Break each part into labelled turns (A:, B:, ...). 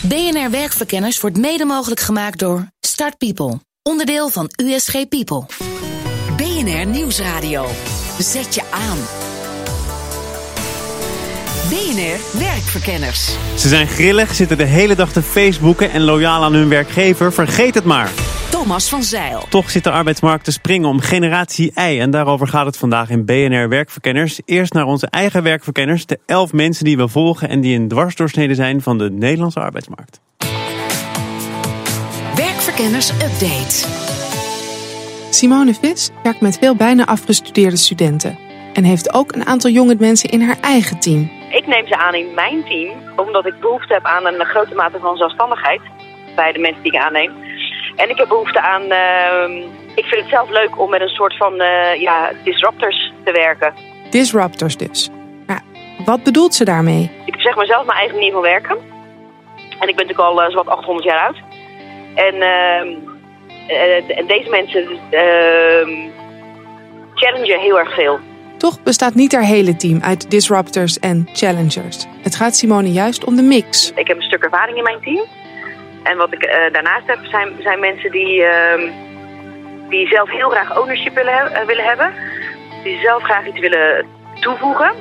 A: BNR Werkverkenners wordt mede mogelijk gemaakt door Start People, onderdeel van USG People.
B: BNR Nieuwsradio. Zet je aan. BNR Werkverkenners.
C: Ze zijn grillig, zitten de hele dag te Facebooken en loyaal aan hun werkgever. Vergeet het maar.
B: Thomas van Zeil.
C: Toch zit de arbeidsmarkt te springen om generatie I. En daarover gaat het vandaag in BNR Werkverkenners. Eerst naar onze eigen werkverkenners. De elf mensen die we volgen en die een dwarsdoorsnede zijn van de Nederlandse arbeidsmarkt.
B: Werkverkenners Update.
D: Simone Vis werkt met veel bijna afgestudeerde studenten. En heeft ook een aantal jonge mensen in haar eigen team.
E: Ik neem ze aan in mijn team, omdat ik behoefte heb aan een grote mate van zelfstandigheid bij de mensen die ik aanneem. En ik heb behoefte aan, uh, ik vind het zelf leuk om met een soort van uh, ja, disruptors te werken.
D: Disruptors dus. Wat bedoelt ze daarmee?
E: Ik zeg maar zelf mijn eigen manier van werken. En ik ben natuurlijk al uh, zowat 800 jaar oud. En, en deze mensen ehm, challengen heel erg veel.
D: Toch bestaat niet haar hele team uit disruptors en challengers. Het gaat Simone juist om de mix.
E: Ik heb een stuk ervaring in mijn team. En wat ik uh, daarnaast heb, zijn, zijn mensen die, uh, die zelf heel graag ownership willen, he willen hebben. Die zelf graag iets willen toevoegen.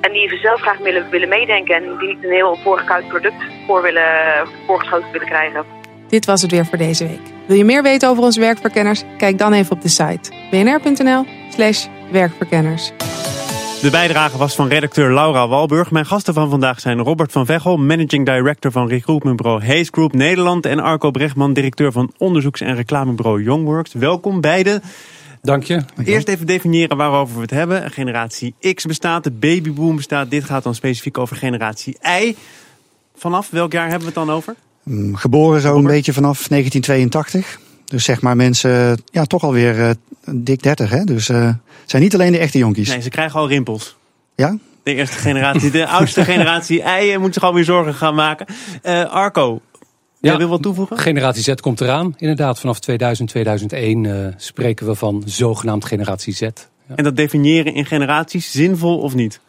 E: En die zelf graag willen, willen meedenken. En die een heel voorgekoud product voor willen, voorgeschoten willen krijgen.
D: Dit was het weer voor deze week. Wil je meer weten over onze werkverkenners? Kijk dan even op de site bnr.nl slash werkverkenners.
C: De bijdrage was van redacteur Laura Walburg. Mijn gasten van vandaag zijn Robert van Veghel, managing director van recruitmentbureau Hayes Group Nederland. En Arco Brechtman, directeur van onderzoeks- en reclamebureau Youngworks. Welkom beiden.
F: Dank je.
C: Eerst even definiëren waarover we het hebben. Generatie X bestaat, de babyboom bestaat. Dit gaat dan specifiek over generatie Y. Vanaf welk jaar hebben we het dan over?
G: Geboren zo een beetje vanaf 1982. Dus zeg maar mensen, ja, toch alweer uh, dik 30, hè? Dus uh, zijn niet alleen de echte jonkies.
C: Nee, ze krijgen al rimpels.
G: Ja?
C: De eerste generatie, de oudste generatie ei moet zich alweer zorgen gaan maken. Uh, Arco, ja, jij wil wat toevoegen?
F: Generatie Z komt eraan. Inderdaad, vanaf 2000, 2001 uh, spreken we van zogenaamd generatie Z. Ja.
C: En dat definiëren in generaties, zinvol of niet?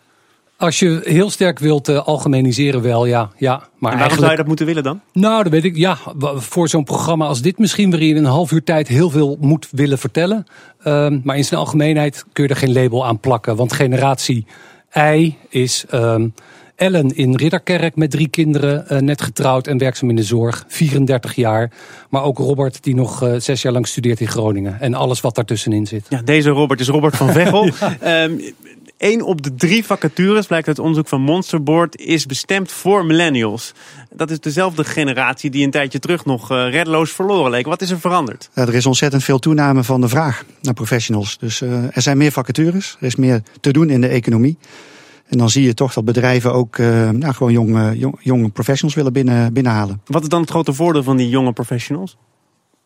F: Als je heel sterk wilt uh, algemeniseren, wel ja. ja maar
C: en waarom eigenlijk... zou je dat moeten willen dan?
F: Nou, dat weet ik. Ja, voor zo'n programma als dit misschien, waarin je in een half uur tijd heel veel moet willen vertellen. Uh, maar in zijn algemeenheid kun je er geen label aan plakken. Want generatie I is um, Ellen in Ridderkerk met drie kinderen, uh, net getrouwd en werkzaam in de zorg, 34 jaar. Maar ook Robert, die nog uh, zes jaar lang studeert in Groningen. En alles wat daartussenin zit.
C: Ja, deze Robert is Robert van Veghel. ja. um, Eén op de drie vacatures, blijkt uit onderzoek van Monsterboard, is bestemd voor millennials. Dat is dezelfde generatie die een tijdje terug nog uh, reddeloos verloren leek. Wat is er veranderd?
G: Ja, er is ontzettend veel toename van de vraag naar professionals. Dus uh, er zijn meer vacatures, er is meer te doen in de economie. En dan zie je toch dat bedrijven ook uh, nou, gewoon jonge, jong, jonge professionals willen binnen, binnenhalen.
C: Wat is dan het grote voordeel van die jonge professionals?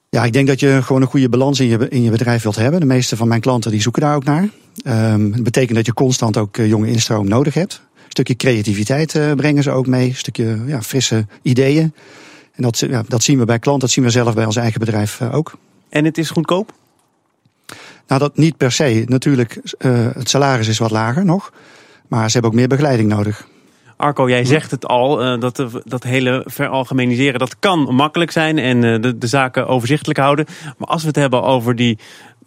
G: Ja, ik denk dat je gewoon een goede balans in je, in je bedrijf wilt hebben. De meeste van mijn klanten die zoeken daar ook naar. Um, dat betekent dat je constant ook uh, jonge instroom nodig hebt. Een stukje creativiteit uh, brengen ze ook mee. Een stukje ja, frisse ideeën. En dat, ja, dat zien we bij klanten, dat zien we zelf bij ons eigen bedrijf uh, ook.
C: En het is goedkoop?
G: Nou, dat niet per se. Natuurlijk, het salaris is wat lager nog. Maar ze hebben ook meer begeleiding nodig.
C: Arco, jij zegt het al, uh, dat, dat hele veralgemeniseren, dat kan makkelijk zijn en uh, de, de zaken overzichtelijk houden. Maar als we het hebben over die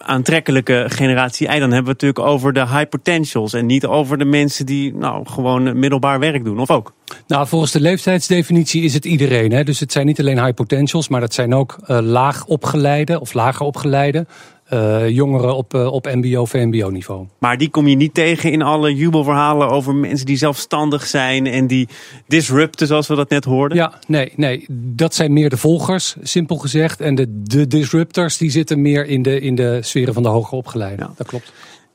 C: aantrekkelijke generatie I, dan hebben we het natuurlijk over de high potentials en niet over de mensen die nou gewoon middelbaar werk doen, of ook?
F: Nou, volgens de leeftijdsdefinitie is het iedereen. Hè? Dus het zijn niet alleen high potentials, maar dat zijn ook uh, laag opgeleide of lager opgeleide. Uh, jongeren op, uh, op MBO, VMBO-niveau.
C: Maar die kom je niet tegen in alle jubelverhalen over mensen die zelfstandig zijn en die disrupten, zoals we dat net hoorden?
F: Ja, nee, nee. Dat zijn meer de volgers, simpel gezegd. En de, de disruptors die zitten meer in de, in de sferen van de hoger opgeleiden. Ja. Dat klopt.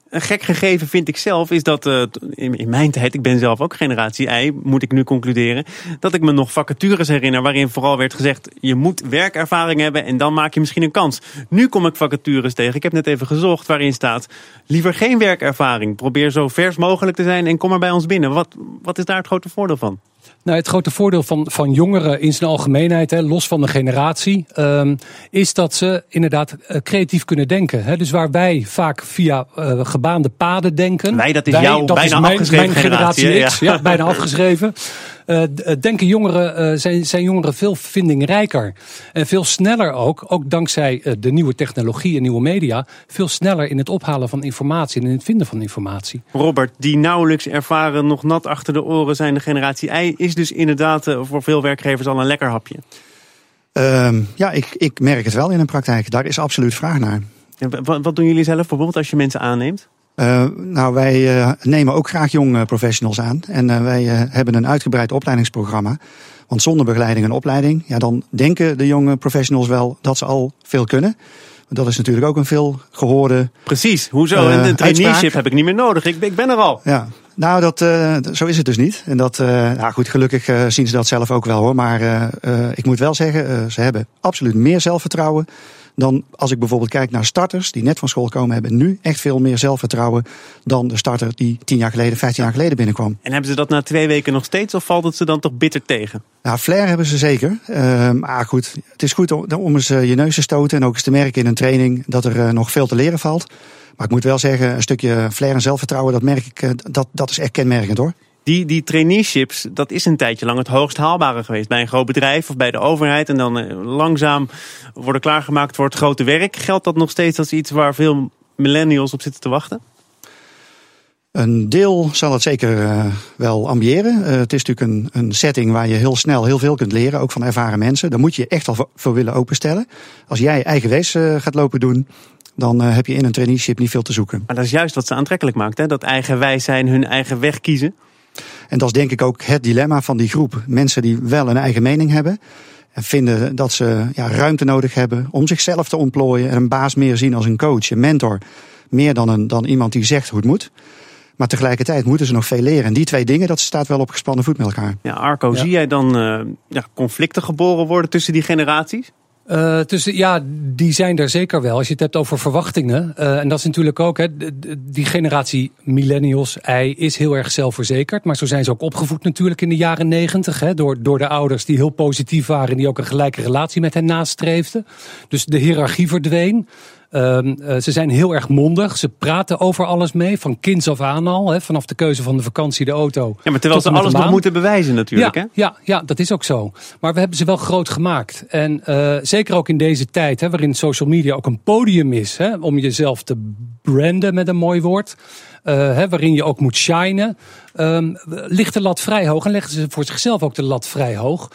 C: Een gek gegeven vind ik zelf is dat uh, in, in, mijn tijd, ik ben zelf ook generatie I, moet ik nu concluderen, dat ik me nog vacatures herinner waarin vooral werd gezegd: je moet werkervaring hebben en dan maak je misschien een kans. Nu kom ik vacatures tegen. Ik heb net even gezocht waarin staat: liever geen werkervaring. Probeer zo vers mogelijk te zijn en kom maar bij ons binnen. Wat, wat is daar het grote voordeel van?
F: Nou, het grote voordeel van, van jongeren in zijn algemeenheid, hè, los van de generatie, um, is dat ze inderdaad uh, creatief kunnen denken. Hè. Dus waar wij vaak via uh, gebaande paden denken.
C: Wij, dat is jouw
F: dat
C: bijna
F: is mijn,
C: afgeschreven
F: mijn generatie,
C: generatie
F: X, ja. ja. bijna afgeschreven. eh, eh, denken jongeren, eh, zijn, zijn jongeren veel vindingrijker. En veel sneller ook, ook dankzij de nieuwe technologie en nieuwe media, veel sneller in het ophalen van informatie en in het vinden van informatie.
C: Robert, die nauwelijks ervaren, nog nat achter de oren zijn de generatie I, is dus inderdaad voor veel werkgevers al een lekker hapje.
G: Ehm, ja, ik, ik merk het wel in de praktijk. Daar is absoluut vraag naar.
C: En wat doen jullie zelf bijvoorbeeld als je mensen aanneemt?
G: Eh, nou, wij eh, nemen ook graag jonge professionals aan. En eh, wij eh, hebben een uitgebreid opleidingsprogramma. Want zonder begeleiding en opleiding, ja, dan denken de jonge professionals wel dat ze al veel kunnen. Dat is natuurlijk ook een veel gehoorde.
C: Precies, hoezo?
G: Eh,
C: een traineeship
G: uitspraak.
C: heb ik niet meer nodig. Ik, ben- ik ben er al.
G: Ja, nou, dat, eh, zo is het dus niet. En dat, eh, nou goed, gelukkig eh, zien ze dat zelf ook wel hoor. Maar eh, eh, ik moet wel zeggen, eh, ze hebben absoluut meer zelfvertrouwen. Dan als ik bijvoorbeeld kijk naar starters die net van school komen, hebben nu echt veel meer zelfvertrouwen dan de starter die tien jaar geleden, vijftien jaar geleden binnenkwam.
C: En hebben ze dat na twee weken nog steeds of valt het ze dan toch bitter tegen?
G: Nou, flair hebben ze zeker. Eh, maar goed, het is goed om, om eens eh, je neus te stoten en ook eens te merken in een training dat er eh, nog veel te leren valt. Maar ik moet wel zeggen, een stukje flair en zelfvertrouwen, dat merk ik, eh, dat, dat is echt kenmerkend hoor.
C: Die, die traineeships, dat is een tijdje lang het hoogst haalbare geweest. Bij een groot bedrijf of bij de overheid. En dan eh, langzaam worden klaargemaakt voor het grote werk. Geldt dat nog steeds als iets waar veel millennials op zitten te wachten?
G: Een deel zal het zeker eh, wel ambiëren. Eh, het is natuurlijk een, een setting waar je heel snel heel veel kunt leren, ook van ervaren mensen. Daar moet je je echt al voor, voor willen openstellen. Als jij eigenwees eh, gaat lopen doen, dan heb je in een traineeship niet veel te zoeken.
C: Maar dat is juist wat ze aantrekkelijk maakt. Hè? Dat eigenwijs zijn, hun eigen weg kiezen.
G: En dat is denk ik ook het dilemma van die groep. Mensen die wel een eigen mening hebben. En vinden dat ze ja, ruimte nodig hebben om zichzelf te ontplooien. En een baas meer zien als een coach, een mentor. Meer dan, een, dan iemand die zegt hoe het moet. Maar tegelijkertijd moeten ze nog veel leren. En die twee dingen, dat staat wel op gespannen voet met elkaar.
C: Ja, Arco,
F: Ja.
C: zie jij dan eh, ja, conflicten geboren worden tussen die generaties?
F: Eh, dus ja, die zijn er zeker wel. Als je het hebt over verwachtingen. eh, en dat is natuurlijk ook, hè, die generatie millennials, I, is heel erg zelfverzekerd. Maar zo zijn ze ook opgevoed natuurlijk in de jaren negentig. Door, door de ouders die heel positief waren en die ook een gelijke relatie met hen nastreefden. Dus de hiërarchie verdween. Ehm, eh, ze zijn heel erg mondig. Ze praten over alles mee, van kinds af aan al. Hè, vanaf de keuze van de vakantie, de auto.
C: Ja, maar terwijl ze alles nog moeten bewijzen natuurlijk.
F: Ja,
C: Hè?
F: ja, ja, dat is ook zo. Maar we hebben ze wel groot gemaakt. En eh, zeker ook in deze tijd, hè, waarin social media ook een podium is hè, om jezelf te branden met een mooi woord. eh, hè, waarin je ook moet shinen. ehm, ligt de lat vrij hoog en leggen ze voor zichzelf ook de lat vrij hoog.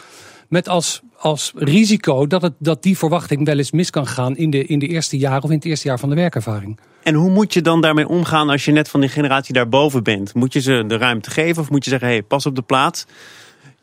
F: Met als, als risico dat, het, dat die verwachting wel eens mis kan gaan in de, in de eerste jaren of in het eerste jaar van de werkervaring.
C: En hoe moet je dan daarmee omgaan als je net van die generatie daarboven bent? Moet je ze de ruimte geven of moet je zeggen, hé, hey, pas op de plaats.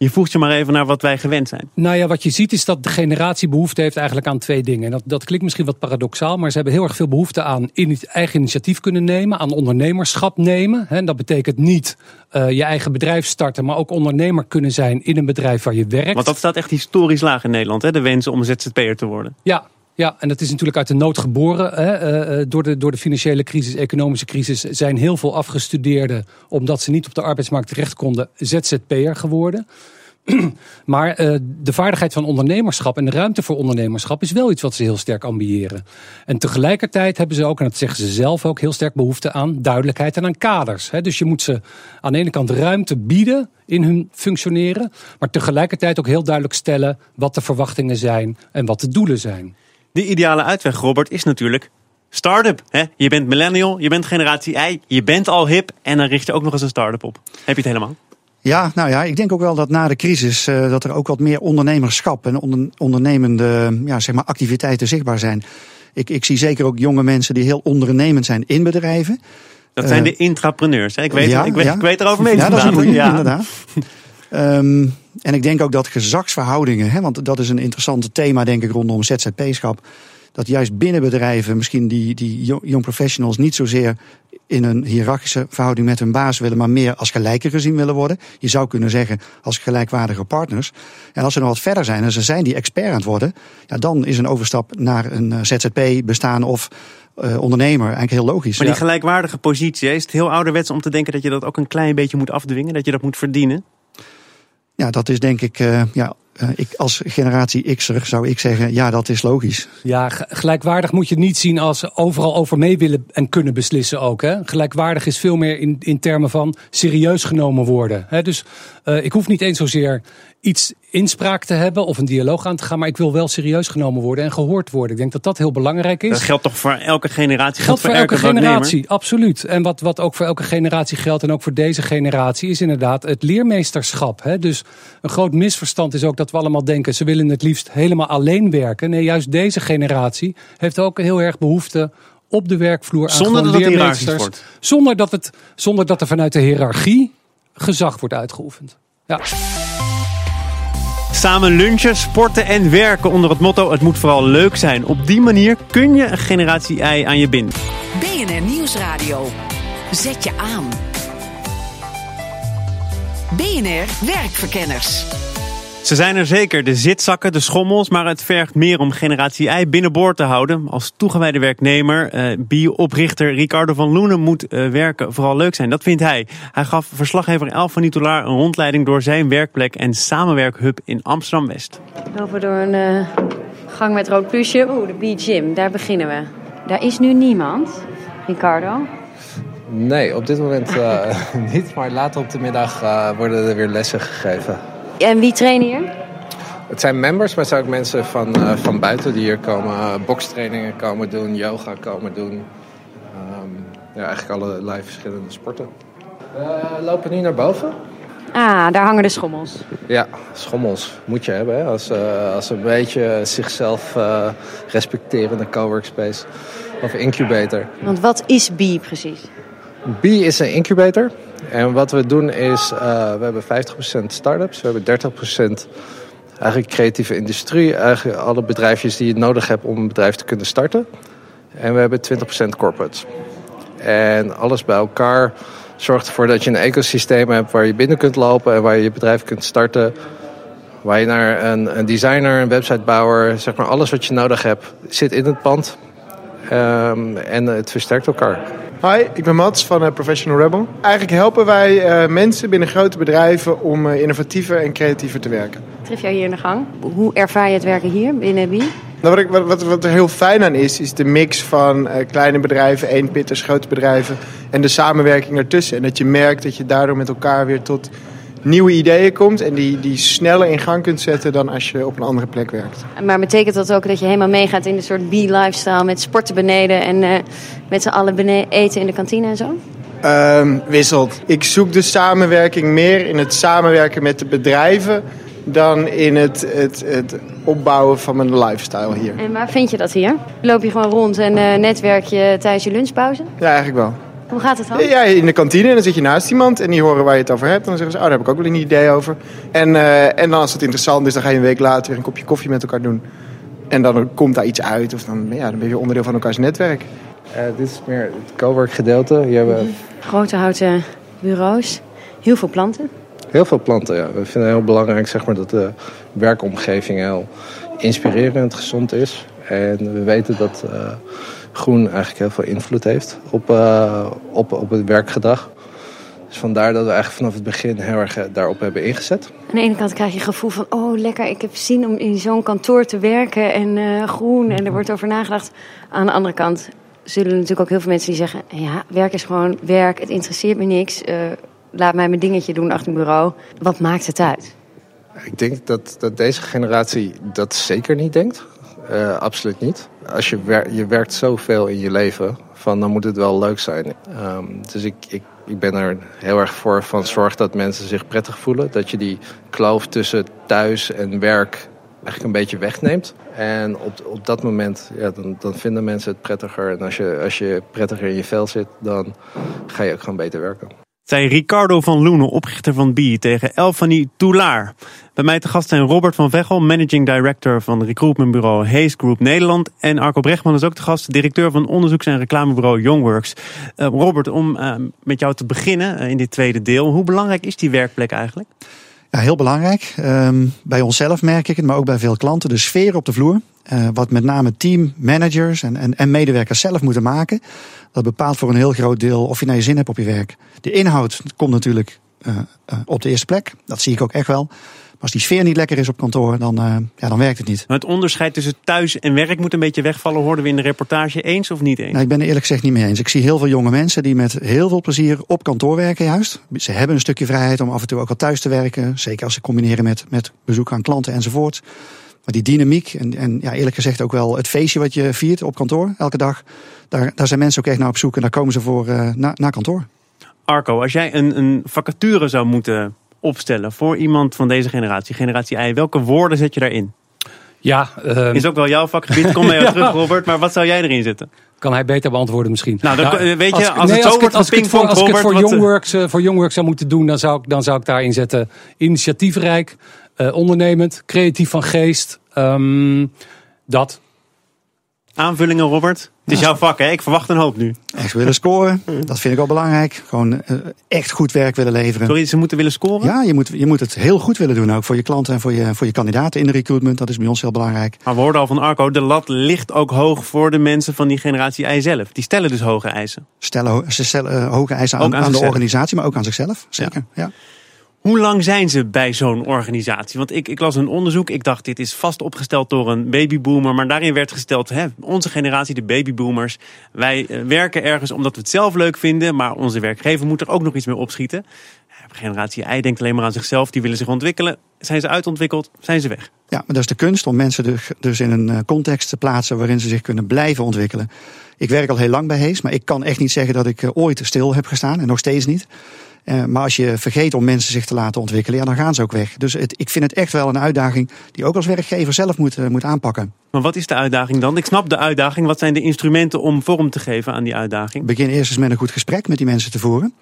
C: Je voegt je maar even naar wat wij gewend zijn.
F: Nou ja, wat je ziet is dat de generatie behoefte heeft eigenlijk aan twee dingen. En dat, dat klinkt misschien wat paradoxaal, maar ze hebben heel erg veel behoefte aan in, eigen initiatief kunnen nemen, aan ondernemerschap nemen. En dat betekent niet eh, je eigen bedrijf starten, maar ook ondernemer kunnen zijn in een bedrijf waar je werkt.
C: Want dat staat echt historisch laag in Nederland, hè? de wens om ZZP'er te worden.
F: Ja, ja, en dat is natuurlijk uit de nood geboren. Hè. Eh, eh, door, de, door de financiële crisis, economische crisis, zijn heel veel afgestudeerden, omdat ze niet op de arbeidsmarkt terecht konden, ZZP'er geworden. Maar eh, de vaardigheid van ondernemerschap en de ruimte voor ondernemerschap is wel iets wat ze heel sterk ambiëren. En tegelijkertijd hebben ze ook, en dat zeggen ze zelf ook, heel sterk behoefte aan duidelijkheid en aan kaders. Hè. Dus je moet ze aan de ene kant ruimte bieden in hun functioneren, maar tegelijkertijd ook heel duidelijk stellen wat de verwachtingen zijn en wat de doelen zijn.
C: De ideale uitweg, Robert, is natuurlijk start-up. Hè? Je bent millennial, je bent generatie I, je bent al hip en dan richt je ook nog eens een start-up op. Heb je het helemaal?
G: Ja, nou ja, ik denk ook wel dat na de crisis eh, dat er ook wat meer ondernemerschap en onder, ondernemende ja, zeg maar activiteiten zichtbaar zijn. Ik, ik zie zeker ook jonge mensen die heel ondernemend zijn in bedrijven.
C: Dat zijn
G: Eh,
C: de intrapreneurs. Hè? Ik, weet,
G: ja,
C: ik, weet,
G: ja.
C: ik weet erover mee
G: Ja, dat is een
C: Ja.
G: inderdaad. Ehm, en ik denk ook dat gezagsverhoudingen, hè, want dat is een interessant thema denk ik rondom ZZP-schap. Dat juist binnen bedrijven misschien die, die young professionals niet zozeer in een hiërarchische verhouding met hun baas willen, maar meer als gelijken gezien willen worden. Je zou kunnen zeggen als gelijkwaardige partners. En als ze nog wat verder zijn en ze zijn die expert aan het worden, ja, dan is een overstap naar een eh, ZZP-bestaan of eh, ondernemer eigenlijk heel logisch.
C: Maar die gelijkwaardige positie, is het heel ouderwets om te denken dat je dat ook een klein beetje moet afdwingen, dat je dat moet verdienen?
G: Ja, dat is denk ik eh, ja, Uh, ik, als generatie X'er zou ik zeggen, ja, dat is logisch.
F: Ja, gelijkwaardig moet je niet zien als overal over mee willen en kunnen beslissen ook. Hè? Gelijkwaardig is veel meer in, in termen van serieus genomen worden. Hè? Dus uh, ik hoef niet eens zozeer iets inspraak te hebben of een dialoog aan te gaan, maar ik wil wel serieus genomen worden en gehoord worden. Ik denk dat dat heel belangrijk is.
C: Dat geldt toch voor elke generatie?
F: Geldt voor, elke, generatie, absoluut. En wat, wat ook voor elke generatie geldt en ook voor deze generatie is inderdaad het leermeesterschap. Hè? Dus een groot misverstand is ook dat we allemaal denken ze willen het liefst helemaal alleen werken. Nee, juist deze generatie heeft ook heel erg behoefte op de werkvloer aan
C: zonder dat
F: leermeesters.
C: Het
F: zonder dat het zonder dat er vanuit de hiërarchie gezag wordt uitgeoefend. Ja.
C: Samen lunchen, sporten en werken onder het motto het moet vooral leuk zijn. Op die manier kun je een generatie ei aan je binden.
B: BNR Nieuwsradio. Zet je aan. BNR Werkverkenners.
C: Ze zijn er zeker, de zitzakken, de schommels, maar het vergt meer om generatie I binnenboord te houden. Als toegewijde werknemer, uh, bio-oprichter Ricardo van Loenen moet uh, werken vooral leuk zijn. Dat vindt hij. Hij gaf verslaggever Elf van Nitolaar een rondleiding door zijn werkplek en samenwerkhub in Amsterdam-West.
H: We lopen door een uh, gang met rood plusje. Oeh, de B-gym, daar beginnen we. Daar is nu niemand. Ricardo?
I: Nee, op dit moment niet, maar later op de middag worden er weer lessen gegeven.
H: En wie trainen hier?
I: Het zijn members, maar het zijn ook mensen van, uh, van buiten die hier komen. Uh, bokstrainingen komen doen, yoga komen doen. Um, ja, eigenlijk allerlei verschillende sporten. We lopen nu naar boven.
H: Ah, daar hangen de schommels.
I: Ja, schommels moet je hebben. Hè? Als, uh, als een beetje zichzelf respecterende coworkspace. Of incubator.
H: Want wat is B precies?
I: B is een incubator. En wat we doen is, uh, we hebben 50% start-ups, we hebben 30% eigenlijk creatieve industrie. Eigenlijk alle bedrijfjes die je nodig hebt om een bedrijf te kunnen starten. En we hebben 20% corporates. En alles bij elkaar zorgt ervoor dat je een ecosysteem hebt waar je binnen kunt lopen en waar je je bedrijf kunt starten. Waar je naar een, een designer, een websitebouwer, zeg maar alles wat je nodig hebt, zit in het pand. Um, en het versterkt elkaar.
J: Hi, ik ben Mats van uh, Professional Rebel. Eigenlijk helpen wij uh, mensen binnen grote bedrijven om uh, innovatiever en creatiever te werken.
H: Tref jou hier in de gang. Hoe ervaar je het werken hier binnen BI?
J: Nou, wat, ik, wat, wat, er heel fijn aan is, is de mix van kleine bedrijven, eenpitters, grote bedrijven en de samenwerking ertussen. En dat je merkt dat je daardoor met elkaar weer tot nieuwe ideeën komt en die, die sneller in gang kunt zetten dan als je op een andere plek werkt.
H: Maar betekent dat ook dat je helemaal meegaat in een soort bee-lifestyle met sporten beneden en uh, met z'n allen eten in de kantine en zo?
J: Um, wisselt. Ik zoek de samenwerking meer in het samenwerken met de bedrijven dan in het, het, het opbouwen van mijn lifestyle hier.
H: En waar vind je dat hier? Loop je gewoon rond en uh, netwerk je tijdens je lunchpauze?
J: Ja, eigenlijk wel.
H: Hoe gaat het dan?
J: Ja, in de kantine. En dan zit je naast iemand en die horen waar je het over hebt. En dan zeggen ze, oh, daar heb ik ook wel een idee over. En, uh, en dan als het interessant is, dan ga je een week later weer een kopje koffie met elkaar doen. En dan komt daar iets uit. Of dan, ja, dan ben je onderdeel van elkaars netwerk.
I: Uh, dit is meer het cowork gedeelte. Hier hebben... Mm
H: Grote houten bureaus. Heel veel planten.
I: Heel veel planten, ja. We vinden het heel belangrijk zeg maar, dat de werkomgeving heel inspirerend, gezond is. En we weten dat... Uh, groen eigenlijk heel veel invloed heeft op, uh, op, op het werkgedrag. Dus vandaar dat we eigenlijk vanaf het begin heel erg eh, daarop hebben ingezet.
H: Aan de ene kant krijg je het gevoel van, oh lekker, ik heb zin om in zo'n kantoor te werken en uh, groen en er wordt over nagedacht. Aan de andere kant zullen er natuurlijk ook heel veel mensen die zeggen, ja, werk is gewoon werk, het interesseert me niks. Uh, laat mij mijn dingetje doen achter een bureau. Wat maakt het uit?
I: Ik denk dat, dat deze generatie dat zeker niet denkt. Uh, absoluut niet. Als je, je werkt zoveel in je leven, van, dan moet het wel leuk zijn. Um, dus ik, ik, ik ben er heel erg voor van zorg dat mensen zich prettig voelen. Dat je die kloof tussen thuis en werk eigenlijk een beetje wegneemt. En op, op dat moment, ja, dan, dan vinden mensen het prettiger. En als je, als je prettiger in je vel zit, dan ga je ook gewoon beter werken
C: zei Ricardo van Loenen, oprichter van B, tegen Elfanie Toulaar. Bij mij te gast zijn Robert van Veghel, managing director van recruitmentbureau Hayes Group Nederland. En Arco Brechtman is ook de gast, directeur van onderzoeks- en reclamebureau Youngworks. Uh, Robert, om uh, met jou te beginnen uh, in dit tweede deel. Hoe belangrijk is die werkplek eigenlijk?
G: Ja, heel belangrijk. Um, bij onszelf merk ik het, maar ook bij veel klanten. De sfeer op de vloer. Uh, wat met name teammanagers en, en, en medewerkers zelf moeten maken. Dat bepaalt voor een heel groot deel of je naar je zin hebt op je werk. De inhoud komt natuurlijk uh, uh, op de eerste plek. Dat zie ik ook echt wel. Als die sfeer niet lekker is op kantoor, dan, uh, ja, dan werkt het niet.
C: Maar het onderscheid tussen thuis en werk moet een beetje wegvallen. Hoorden we in de reportage eens of niet eens?
G: Nou, ik ben er eerlijk gezegd niet mee eens. Ik zie heel veel jonge mensen die met heel veel plezier op kantoor werken juist. Ze hebben een stukje vrijheid om af en toe ook wel thuis te werken. Zeker als ze combineren met, met bezoek aan klanten enzovoort. Maar die dynamiek en, en ja, eerlijk gezegd ook wel het feestje wat je viert op kantoor elke dag. Daar, daar zijn mensen ook echt naar op zoek en daar komen ze voor uh, na, naar kantoor.
C: Arco, als jij een, een vacature zou moeten opstellen voor iemand van deze generatie, generatie I, welke woorden zet je daarin?
F: Ja, uh,
C: is ook wel jouw vakgebied. Kom naar jou terug, Robert. Maar wat zou jij erin zetten?
F: Kan hij beter beantwoorden misschien.
C: Nou, dan, weet je, als,
F: nee,
C: het zo wordt
F: als, ik het voor, als ik het voor Youngworks, uh, voor Youngworks zou moeten doen, dan zou ik, dan zou ik daarin zetten initiatiefrijk, uh, ondernemend, creatief van geest. Um, dat.
C: Aanvullingen, Robert? Het is jouw vak, hè? Ik verwacht een hoop nu.
G: Echt willen scoren, dat vind ik al belangrijk. Gewoon uh, echt goed werk willen leveren.
C: Sorry, ze moeten willen scoren?
G: Ja, je moet, je moet het heel goed willen doen ook voor je klanten en voor je, voor je kandidaten in de recruitment. Dat is bij ons heel belangrijk.
C: Maar we hoorden al van Arco, de lat ligt ook hoog voor de mensen van die generatie I zelf. Die stellen dus hoge eisen.
G: Stellen, ze stellen uh, hoge eisen aan, aan, aan de organisatie, maar ook aan zichzelf. Zeker, ja. ja.
C: Hoe lang zijn ze bij zo'n organisatie? Want ik, ik las een onderzoek. Ik dacht, dit is vast opgesteld door een babyboomer. Maar daarin werd gesteld, hè, onze generatie, de babyboomers. Wij uh, werken ergens omdat we het zelf leuk vinden. Maar onze werkgever moet er ook nog iets mee opschieten. Generatie I denkt alleen maar aan zichzelf. Die willen zich ontwikkelen. Zijn ze uitontwikkeld, zijn ze weg.
G: Ja, maar dat is de kunst om mensen dus, dus in een context te plaatsen waarin ze zich kunnen blijven ontwikkelen. Ik werk al heel lang bij Hees, maar ik kan echt niet zeggen dat ik ooit stil heb gestaan en nog steeds niet. Uh, maar als je vergeet om mensen zich te laten ontwikkelen, ja, dan gaan ze ook weg. Dus het, ik vind het echt wel een uitdaging die ook als werkgever zelf moet, uh, moet aanpakken.
C: Maar wat is de uitdaging dan? Ik snap de uitdaging. Wat zijn de instrumenten om vorm te geven aan die uitdaging?
G: Begin eerst eens met een goed gesprek met die mensen te voeren.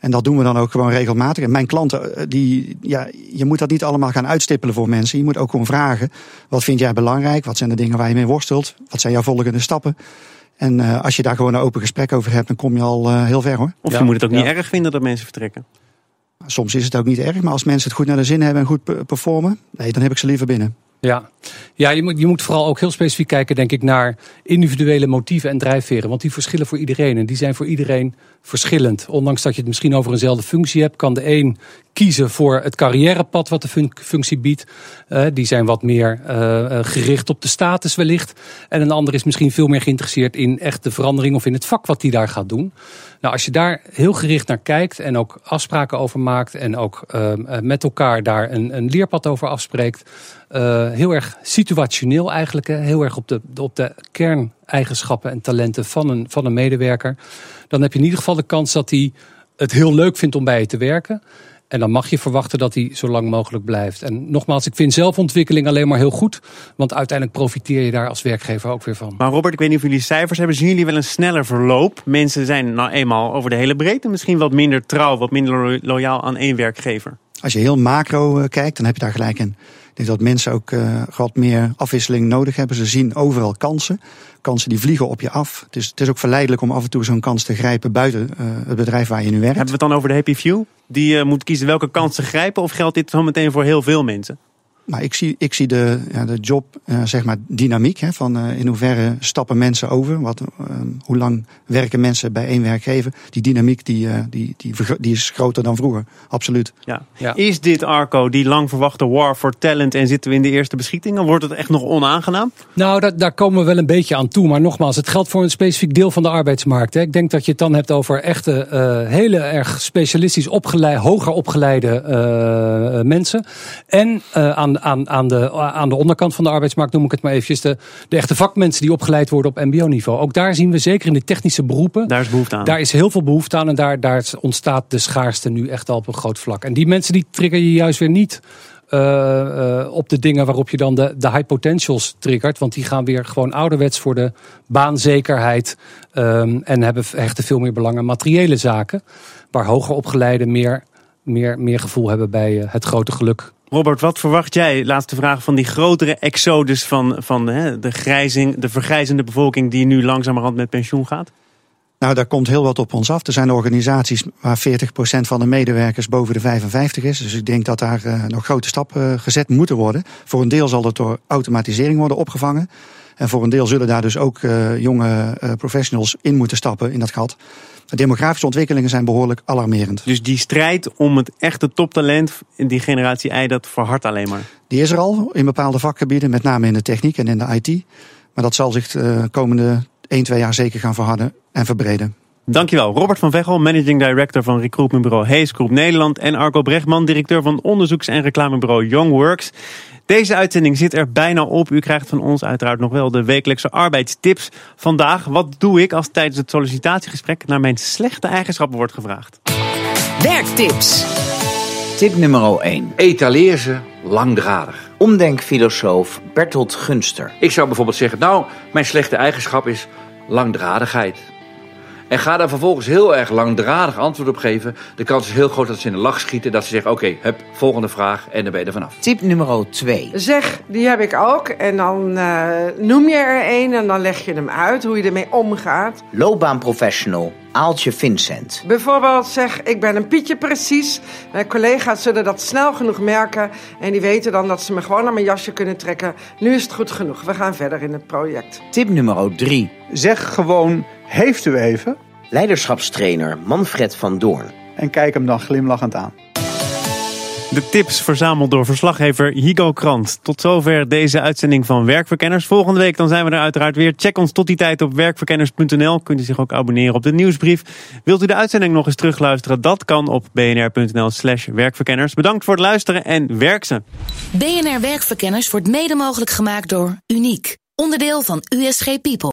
G: En dat doen we dan ook gewoon regelmatig. En mijn klanten, die, ja, je moet dat niet allemaal gaan uitstippelen voor mensen. Je moet ook gewoon vragen: wat vind jij belangrijk? Wat zijn de dingen waar je mee worstelt? Wat zijn jouw volgende stappen? En uh, als je daar gewoon een open gesprek over hebt, dan kom je al uh, heel ver hoor.
C: Of je moet het ook niet ja. erg vinden dat mensen vertrekken.
G: Soms is het ook niet erg, maar als mensen het goed naar de zin hebben en goed performen, nee, dan heb ik ze liever binnen.
F: Ja, ja je, moet, je moet vooral ook heel specifiek kijken, denk ik, naar individuele motieven en drijfveren. Want die verschillen voor iedereen en die zijn voor iedereen verschillend. Ondanks dat je het misschien over eenzelfde functie hebt, kan de een kiezen voor het carrièrepad wat de fun functie biedt. Uh, die zijn wat meer uh, gericht op de status wellicht. En een ander is misschien veel meer geïnteresseerd in echt de verandering of in het vak wat die daar gaat doen. Nou, als je daar heel gericht naar kijkt en ook afspraken over maakt en ook uh, met elkaar daar een, een leerpad over afspreekt. Heel erg situationeel eigenlijk, heel erg op de, op de kerneigenschappen en talenten van een, van een medewerker. Dan heb je in ieder geval de kans dat hij het heel leuk vindt om bij je te werken. En dan mag je verwachten dat hij zo lang mogelijk blijft. En nogmaals, ik vind zelfontwikkeling alleen maar heel goed. Want uiteindelijk profiteer je daar als werkgever ook weer van.
C: Maar Robert, ik weet niet of jullie cijfers hebben. Zien jullie wel een sneller verloop? Mensen zijn nou eenmaal over de hele breedte misschien wat minder trouw, wat minder loyaal aan één werkgever.
G: Als je heel macro kijkt, dan heb je daar gelijk in. Ik denk dat mensen ook uh, wat meer afwisseling nodig hebben. Ze zien overal kansen. Kansen die vliegen op je af. Het is, het is ook verleidelijk om af en toe zo'n kans te grijpen buiten uh, het bedrijf waar je nu werkt.
C: Hebben we het dan over de happy few? Die uh, moet kiezen welke kans te grijpen? Of geldt dit zo meteen voor heel veel mensen?
G: Maar ik zie, ik zie de, ja, de job, uh, zeg maar, dynamiek. Hè, van uh, in hoeverre stappen mensen over? Wat, uh, hoe lang werken mensen bij één werkgever? Die dynamiek die, die, die, die is groter dan vroeger. Absoluut.
C: Ja. ja. Is dit, Arco, die lang verwachte war for talent en zitten we in de eerste beschietingen? Wordt het echt nog onaangenaam?
F: Nou, dat, daar komen we wel een beetje aan toe. Maar nogmaals, het geldt voor een specifiek deel van de arbeidsmarkt. Hè. Ik denk dat je het dan hebt over echte, hele erg specialistisch opgeleid, hoger opgeleide mensen. En aan aan, aan, de, aan de onderkant van de arbeidsmarkt, noem ik het maar eventjes, de, de echte vakmensen die opgeleid worden op mbo-niveau. Ook daar zien we zeker in de technische beroepen.
C: Daar is behoefte aan.
F: Daar is heel veel behoefte aan en daar, daar ontstaat de schaarste nu echt al op een groot vlak. En die mensen die trigger je juist weer niet uh, uh, op de dingen waarop je dan de, de high potentials triggert. Want die gaan weer gewoon ouderwets voor de baanzekerheid. Um, en hebben, hechten veel meer belang aan materiële zaken. Waar hoger opgeleiden meer, meer, meer gevoel hebben bij uh, het grote geluk
C: Robert, wat verwacht jij, laatste vraag, van die grotere exodus van, van hè, de, grijzing, de vergrijzende bevolking die nu langzamerhand met pensioen gaat?
G: Nou, daar komt heel wat op ons af. Er zijn organisaties waar 40% van de medewerkers boven de 55 is. Dus ik denk dat daar uh, nog grote stappen uh, gezet moeten worden. Voor een deel zal dat door automatisering worden opgevangen. En voor een deel zullen daar dus ook uh, jonge professionals in moeten stappen in dat gat. De demografische ontwikkelingen zijn behoorlijk alarmerend.
C: Dus die strijd om het echte toptalent in die generatie I, dat verhardt alleen maar?
G: Die is er al in bepaalde vakgebieden, met name in de techniek en in de IT. Maar dat zal zich de komende 1, 2 jaar zeker gaan verharden en verbreden.
C: Dankjewel. Robert van Veghel, managing director van recruitmentbureau Hayes Group Nederland. En Arco Brechtman, directeur van onderzoeks- en reclamebureau Young Works. Deze uitzending zit er bijna op. U krijgt van ons uiteraard nog wel de wekelijkse arbeidstips. Vandaag, wat doe ik als tijdens het sollicitatiegesprek naar mijn slechte eigenschappen wordt gevraagd?
B: Werktips.
K: Tip nummer 1.
L: Etaleer ze langdradig.
K: Omdenkfilosoof Bertolt Gunster.
L: Ik zou bijvoorbeeld zeggen, nou, mijn slechte eigenschap is langdradigheid. En ga daar vervolgens heel erg langdradig antwoord op geven. De kans is heel groot dat ze in de lach schieten. Dat ze zeggen, oké, okay, hup, volgende vraag en dan ben je er vanaf.
K: Tip nummer 2.
M: Zeg, die heb ik ook. En dan uh, noem je er een en dan leg je hem uit hoe je ermee omgaat.
K: Loopbaanprofessional Aaltje Vincent.
M: Bijvoorbeeld zeg, ik ben een Pietje precies. Mijn collega's zullen dat snel genoeg merken. En die weten dan dat ze me gewoon aan mijn jasje kunnen trekken. Nu is het goed genoeg. We gaan verder in het project.
K: Tip nummer 3.
N: Zeg gewoon, heeft u even?
K: Leiderschapstrainer Manfred van Doorn.
N: En kijk hem dan glimlachend aan.
C: De tips verzameld door verslaggever Higo Krant. Tot zover deze uitzending van Werkverkenners. Volgende week dan zijn we er uiteraard weer. Check ons tot die tijd op werkverkenners.nl. Kunt u zich ook abonneren op de nieuwsbrief. Wilt u de uitzending nog eens terugluisteren? Dat kan op bnr.nl slash werkverkenners. Bedankt voor het luisteren en werk ze.
A: BNR Werkverkenners wordt mede mogelijk gemaakt door Uniek. Onderdeel van USG People.